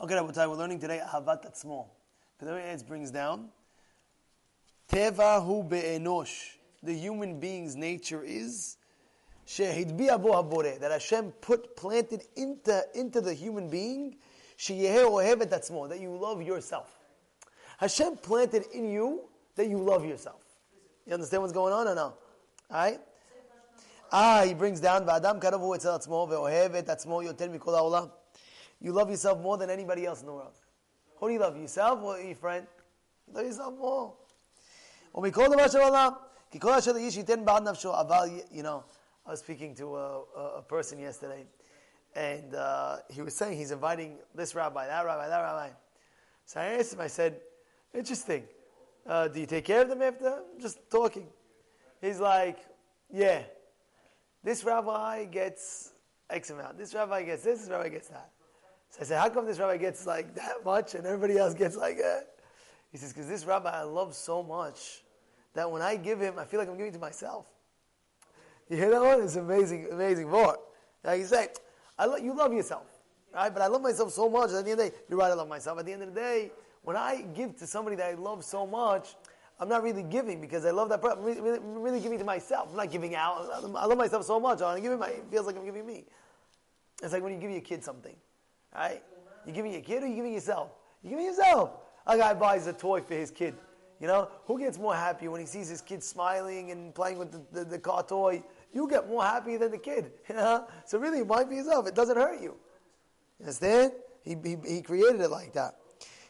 Okay, Rabotai, we're learning today Ahavat Atzmo. It brings down Teva hu be'enosh. The human being's nature is that Hashem put planted into, into the human being that you love yourself. Hashem planted in you that you love yourself. You understand what's going on or no? Alright? Ah, he brings down, You love yourself more than anybody else in the world. Who do you love? Yourself or your friend? You love yourself more. ומכל דבר של עולם, כי כל אשר לאיש ייתן בעד נפשו, אבל, you know, I was speaking to a, a, a person yesterday, and uh, he was saying he's inviting this rabbi, that rabbi, that rabbi. So I asked him, I said, interesting. Uh, do you take care of them after? Just talking. He's like, yeah. This rabbi gets X amount. This rabbi gets this, this rabbi gets that. So I said, how come this rabbi gets like that much and everybody else gets like that? He says, because this rabbi I love so much that when I give him, I feel like I'm giving to myself. You hear that one? It's amazing, amazing more. Now you say, I lo- you love yourself, right? But I love myself so much. At the end of the day, you're right, I love myself. At the end of the day, when I give to somebody that I love so much, I'm not really giving because I love that person. I'm really, really, really, giving to myself. I'm not giving out. I love myself so much. I want to give it my, it feels like I'm giving me. It's like when you give your kid something, right? You giving your kid or you giving yourself? You giving yourself. A guy buys a toy for his kid. You know, who gets more happy when he sees his kid smiling and playing with the, the, the car toy? You get more happy than the kid. You know? So really, mind for yourself. It doesn't hurt you. You understand? He, he, he created it like that.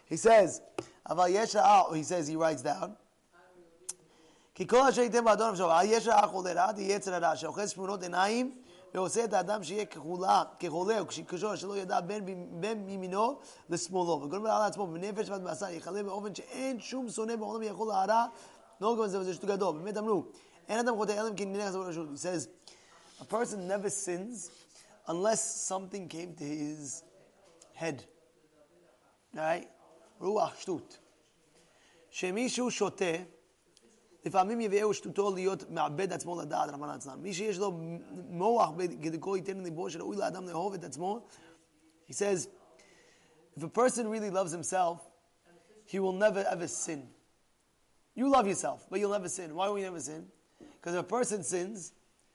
He says, he says, he writes down, כי כל אשר ייתן באדון נפשו, היש רעה חולרה, תהיה יצר הרע, שאוחז שמורות עיניים, ועושה את האדם שיהיה כחולה, כחולה, וכשקשור שלא ידע בין, בין מימינו לשמאלו, וגורם רע לעצמו בנפש ובבשר, יכלה באופן שאין שום שונא בעולם יכול להרע, לא גם זה, וזה שטות גדול. באמת אמרו, אין אדם חוטא אלא אם כן נלך לרשות. He says, a person never sins unless something came to his head. Right? רוח שטות. שמישהו שותה, לפעמים יביאהו שטותו להיות מעבד עצמו לדעת, רבנן אצלם. מי שיש לו מוח כדרכו ייתן ליבו שראוי לאדם לאהוב את עצמו, he says, if a person really loves himself, he will never ever sin. You love yourself, but you'll never sin. Why will you never sin? Because if a person sins,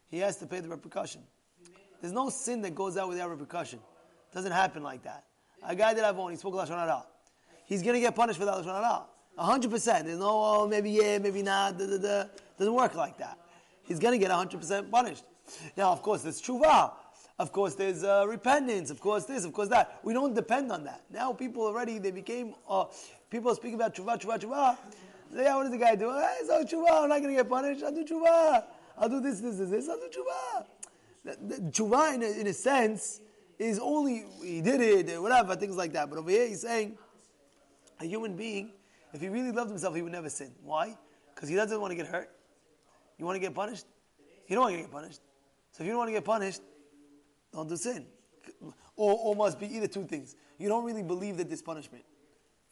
he has to pay the repercussion. There's no sin that goes out without repercussion. It doesn't happen like that. A guy that I've owned, he spoke Lashon Hara. He's going to get punished for that Lashon Hara. 100%. There's no, oh, maybe yeah, maybe not. Da, da, da. Doesn't work like that. He's going to get 100% punished. Now, of course, there's tshuva. Of course, there's uh, repentance. Of course, this. Of course, that. We don't depend on that. Now, people already they became. Uh, people are speaking about tshuva, tshuva, tshuva. Yeah, what does the guy do? Hey, so tshuva. I'm not going to get punished. I'll do tshuva. I'll do this, this, this, this. I'll do tshuva. The, the, tshuva, in a, in a sense, is only he did it, whatever, things like that. But over here, he's saying a human being if he really loved himself, he would never sin. Why? Because he doesn't want to get hurt. You want to get punished? You don't want to get punished. So if you don't want to get punished, don't do sin. Or, or must be either two things. You don't really believe that there's punishment.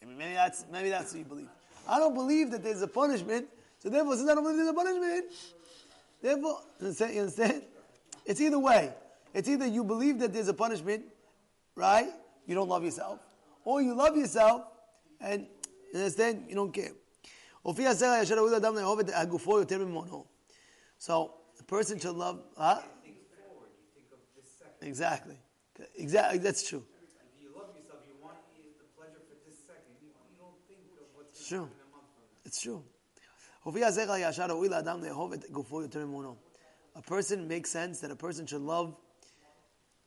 Maybe that's maybe that's what you believe. I don't believe that there's a punishment, so therefore, since I don't believe there's a punishment, therefore, you understand? It's either way. It's either you believe that there's a punishment, right? You don't love yourself, or you love yourself and you understand? You don't care. So, a person should love, huh? Exactly. Exactly, that's true. If you love yourself, you want the pleasure for this second. You, don't think of what's it's true. It's true. A person makes sense that a person should love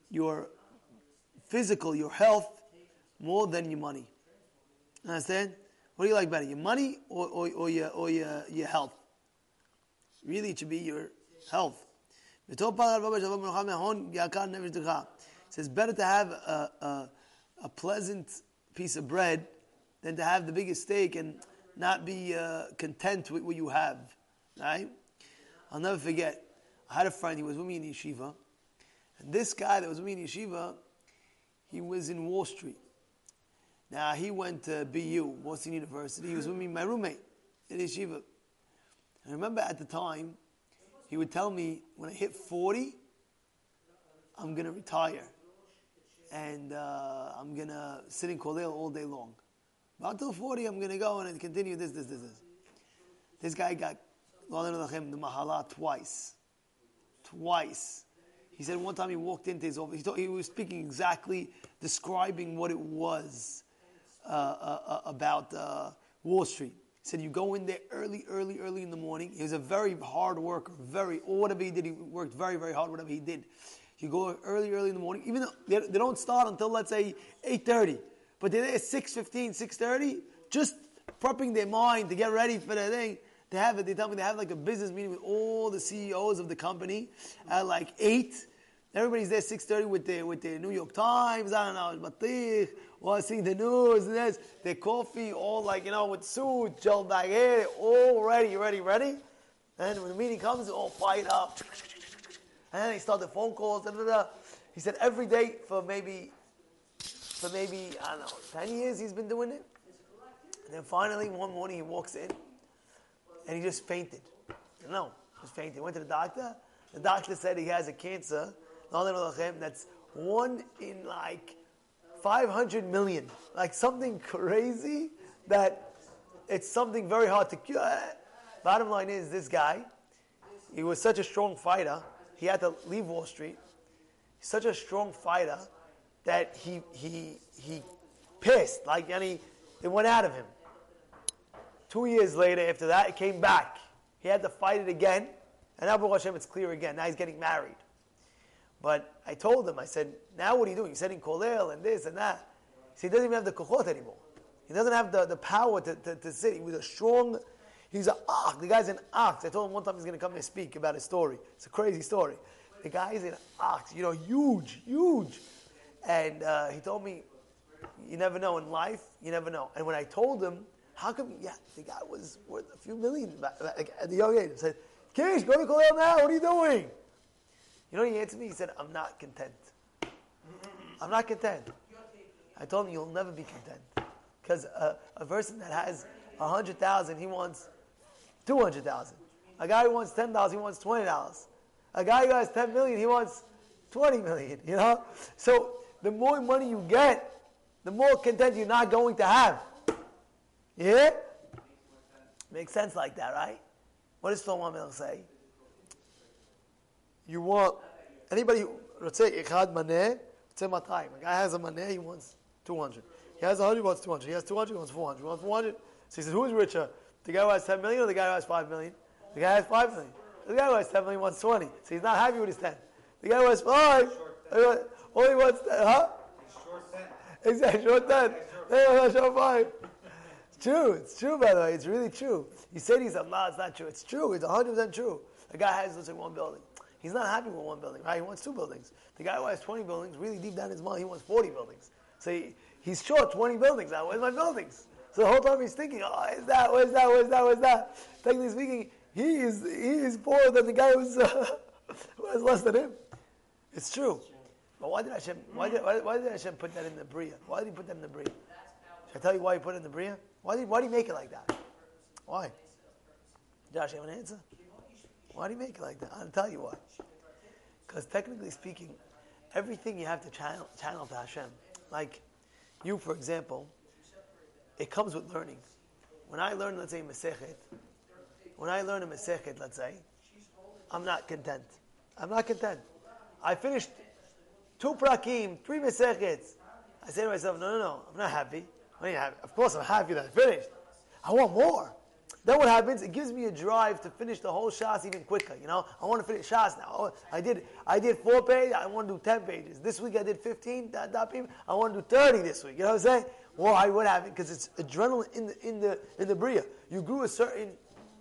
your physical, your health, more than your money. Understand? What do you like better, your money or, or, or, your, or your, your health? Really, it should be your health. It says better to have a, a, a, pleasant piece of bread than to have the biggest steak and not be uh, content with what you have. Right? I'll never forget. I had a friend, he was with me in yeshiva. And this guy that was with me in yeshiva, he was in Wall Street. Now he went to BU, Boston University. He was with me, my roommate in yeshiva. I remember at the time, he would tell me when I hit 40, I'm going to retire. and uh, I'm gonna sit in Kolel all day long. About until 40, I'm gonna go and continue this, this, this, this. This guy got the mahala twice. Twice. He said one time he walked into his office, he, thought, he was speaking exactly, describing what it was uh, uh, uh about uh, Wall Street. He said you go in there early, early, early in the morning. He was a very hard worker, very, whatever he did, he worked very, very hard, whatever he did. You go early, early in the morning, even though they, they don't start until, let's say, 8.30. But they're there at 6.15, 6.30, just prepping their mind to get ready for the thing. They have it. They tell me they have like a business meeting with all the CEOs of the company at like eight. Everybody's there six thirty with the with the New York Times. I don't know, batich, or seeing the news. And there's their coffee, all like you know with suit, gel back hair, all ready, ready, ready. And when the meeting comes, all fired up. And then they start the phone calls. Da, da, da. He said every day for maybe for maybe I don't know ten years he's been doing it. And then finally one morning he walks in and he just fainted. No, just fainted. Went to the doctor. The doctor said he has a cancer. That's one in like 500 million. Like something crazy that it's something very hard to cure. Bottom line is, this guy, he was such a strong fighter, he had to leave Wall Street. Such a strong fighter that he, he, he pissed. Like, and he, it went out of him. Two years later, after that, it came back. He had to fight it again. And now, Baruch Hashem, it's clear again. Now he's getting married. But I told him, I said, now what are you doing? You're setting kolel and this and that. See, he doesn't even have the kochot anymore. He doesn't have the, the power to, to, to sit. He was a strong, he's an ox. The guy's an ox. I told him one time he's going to come and speak about his story. It's a crazy story. The guy's an ox, you know, huge, huge. And uh, he told me, you never know in life, you never know. And when I told him, how come, yeah, the guy was worth a few million at the young age. I said, Kish, go to Kolel now. What are you doing? You know he answered me? He said, I'm not content. I'm not content. I told him, you'll never be content. Because a, a person that has 100,000, he wants 200,000. A guy who wants $10, he wants $20. A guy who has 10 million, he wants 20 million, you know? So the more money you get, the more content you're not going to have. Yeah? Makes sense like that, right? What does Shlomo Melech say? You want anybody let's say ichad maneh, say matayim. A guy has a money, he wants 200. He has 100, he wants 200. He has 200, he wants 400. He wants 400. So he says, who's richer? The guy who has 10 million or the guy who has 5 million? The guy who has 5 million. The guy who has 10 million wants 20. So he's not happy with his 10. The guy who has 5, all uh, he wants, huh? Short ten. Exactly, short 10. Hey, short 5. It's true. It's true, by the way. It's really true. You said he's a ma, it's not true. It's true. It's 100% true. The guy has, let's say, one building. He's not happy with one building, right? He wants two buildings. The guy who has 20 buildings, really deep down in his mind, he wants 40 buildings. So he, he's short 20 buildings now. Where's my buildings? So the whole time he's thinking, oh, is that, where's that, where's that, where's that? Technically speaking, he is, he is poorer than the guy who's, uh, who has less than him. It's true. But why did Hashem, why did, why, why did Hashem put that in the Bria? Why did he put that in the Bria? Should I tell you why he put it in the Bria? Why did, why did he make it like that? Why? Josh, you have an answer? Why do you make it like that? I'll tell you why. Because technically speaking, everything you have to channel, channel to Hashem. Like you, for example, it comes with learning. When I learn, let's say, Masechet, when I learn a Masechet, let's say, I'm not content. I'm not content. I finished two prakim, three Masechets. I say to myself, no, no, no, I'm not happy. I mean, of course I'm happy that I finished. I want more. Then what happens? It gives me a drive to finish the whole Shas even quicker. You know, I want to finish Shas now. Oh, I did, I did four pages. I want to do ten pages. This week I did fifteen. That, that I want to do thirty this week. You know what I'm saying? Why? What happened? Because it's adrenaline in the in the in the bria. You grew a certain.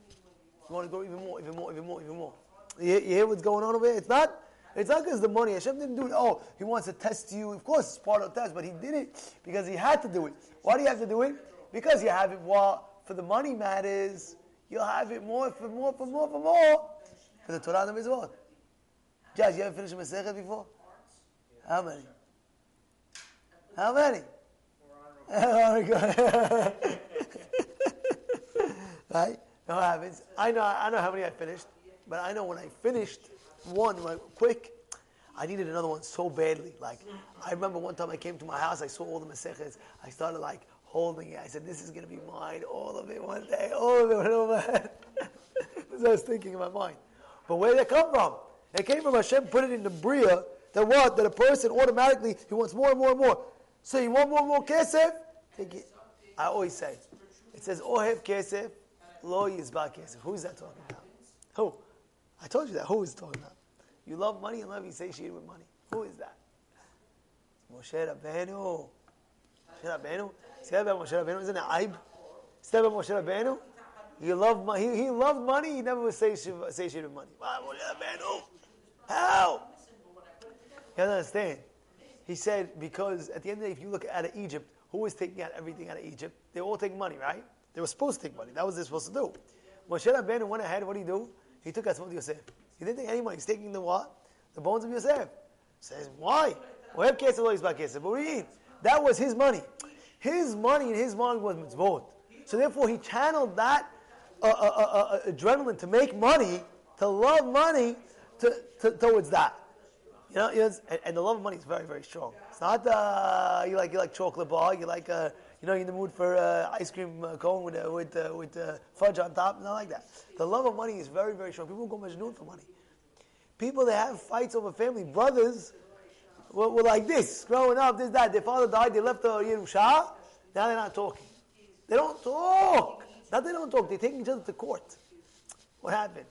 You want to go even more, even more, even more, even more. You, you hear what's going on over here? It's not. It's not because the money. Hashem didn't do it. Oh, he wants to test you. Of course, it's part of the test, but he did it because he had to do it. Why do you have to do it? Because you have it while for the money matters, you'll have it more for more for more for more for the Torah and the Mitzvot. Josh, you ever finished a Masechet before? How many? How many? right? What happens? I know I know how many I finished, but I know when I finished one like, quick, I needed another one so badly. Like, I remember one time I came to my house, I saw all the Maseches, I started like holding it. I said, this is going to be mine, all of it one day, all of it over what I was thinking in my mind. But where did it come from? It came from Hashem, put it in the Bria, that what? That a person automatically, he wants more and more and more. So you want more and more kesef? Take it. I always say, it says, Ohev kesef, lo yizba kesef. Who's that talking about? Who? I told you that. Who is talking about? You love money and love you satiated with money. Who is that? Moshe Rabbeinu. Moshe Rabbeinu. See that about Moshe Rabbeinu? Isn't it Aib? See that about Moshe Rabbeinu? He loved money. He, he loved money. He never was satiated, with money. Wow, Moshe Rabbeinu. How? You don't understand. He said, because at the end of the day, if you look at Egypt, who was taking out everything out of Egypt? They all taking money, right? They were supposed to take money. That was what they're supposed to do. Moshe Rabbeinu went ahead, what did he do? He took out some of Yosef. He didn't take any money. He's taking the what? The bones of Yosef. Says, why? That was his money. His money and his money was mitzvot. So therefore, he channeled that uh, uh, uh, uh adrenaline to make money, to love money, to, to, towards that. You know, and, and, the love of money is very, very strong. It's not uh, you like you like chocolate bar, you like uh, you know you're in the mood for uh, ice cream uh, cone with uh, with uh, with uh, fudge on top, not like that. The love of money is very, very strong. People go majnun for money. People that have fights over family, brothers were, were, like this, growing up, this, that. Their father died, they left the Yerusha, now they're not talking. They don't talk. Now they don't talk, they take each other to court. What happened?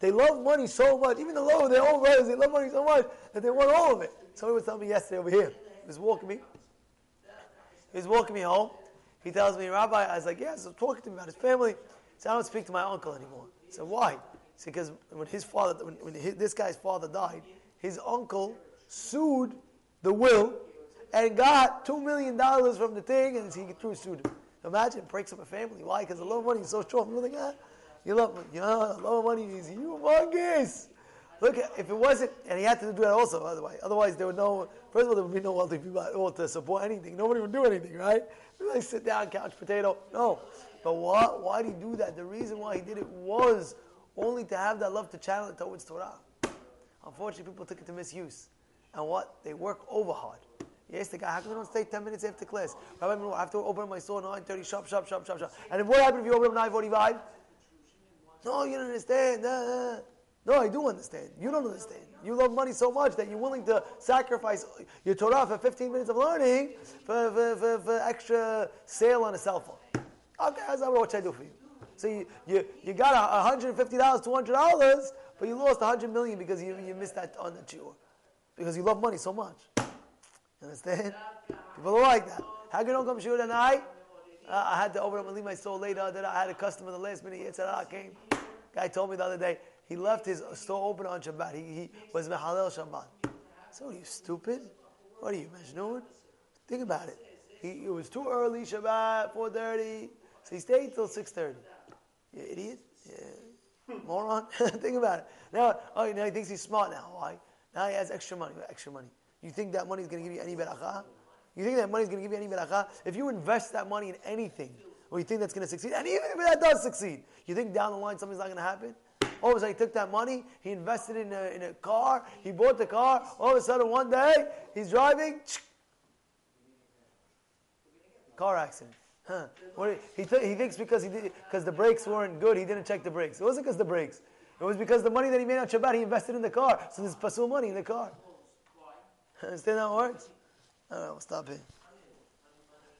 They love money so much, even the though their own brothers, they love money so much that they want all of it. Somebody was telling me yesterday over here. He was walking me. He was walking me home. He tells me, Rabbi, I was like, yeah, so talking to me about his family. So I don't speak to my uncle anymore. I said, why? He said, because when his father, when, when his, this guy's father died, his uncle sued the will and got $2 million from the thing and he threw sued him. Imagine, breaks up a family. Why? Because the of money is so strong. You're like, ah, you love money. You know, love of money is humongous. Look, if it wasn't, and he had to do that also, otherwise, otherwise there would no, first of all, there would be no wealthy people at all to support anything. Nobody would do anything, right? Like sit down, couch potato. No. But why, why did he do that? The reason why he did it was only to have that love to channel it towards Torah. Unfortunately, people took it to misuse. And what? They work over hard. Yes, the guy, how come we don't stay 10 minutes after class? Rabbi, I have to open my store 9.30, shop, shop, shop, shop, shop. And what happens if you open up 9.45? No, you don't understand. No, I do understand. You don't understand. You love money so much that you're willing to sacrifice your Torah for 15 minutes of learning for, for, for, for extra sale on a cell phone. Okay, that's not what I do for you. So you, you, you got $150, $200, but you lost 100 million because you, you missed that on the tour. Because you love money so much. You understand? People don't like that. How can you come shiur tonight? Uh, I had to open up and leave my store later. That I had a customer the last minute. Yetzirah came. Guy told me the other day he left his store open on Shabbat. He, he was mehalel Shabbat. So are you stupid? What are you, Majnun? Think about it. He, it was too early Shabbat, four thirty. So he stayed till six thirty. You idiot. Yeah. Moron. Think about it. Now, oh, now he thinks he's smart now. Why? Now he has extra money. Extra money. You think that money is going to give you any beracha? You think that money is going to give you any beracha? If you invest that money in anything, or you think that's going to succeed, and even if that does succeed, you think down the line something's not going to happen? All of a sudden, he took that money, he invested in a, in a car, he bought the car. All of a sudden, one day, he's driving, car accident. Huh. What, he, th- he thinks because he because the brakes weren't good, he didn't check the brakes. It wasn't because the brakes. It was because the money that he made on Shabbat, he invested in the car. So there's pasul money in the car. Understand how it works? I don't know. Stop it.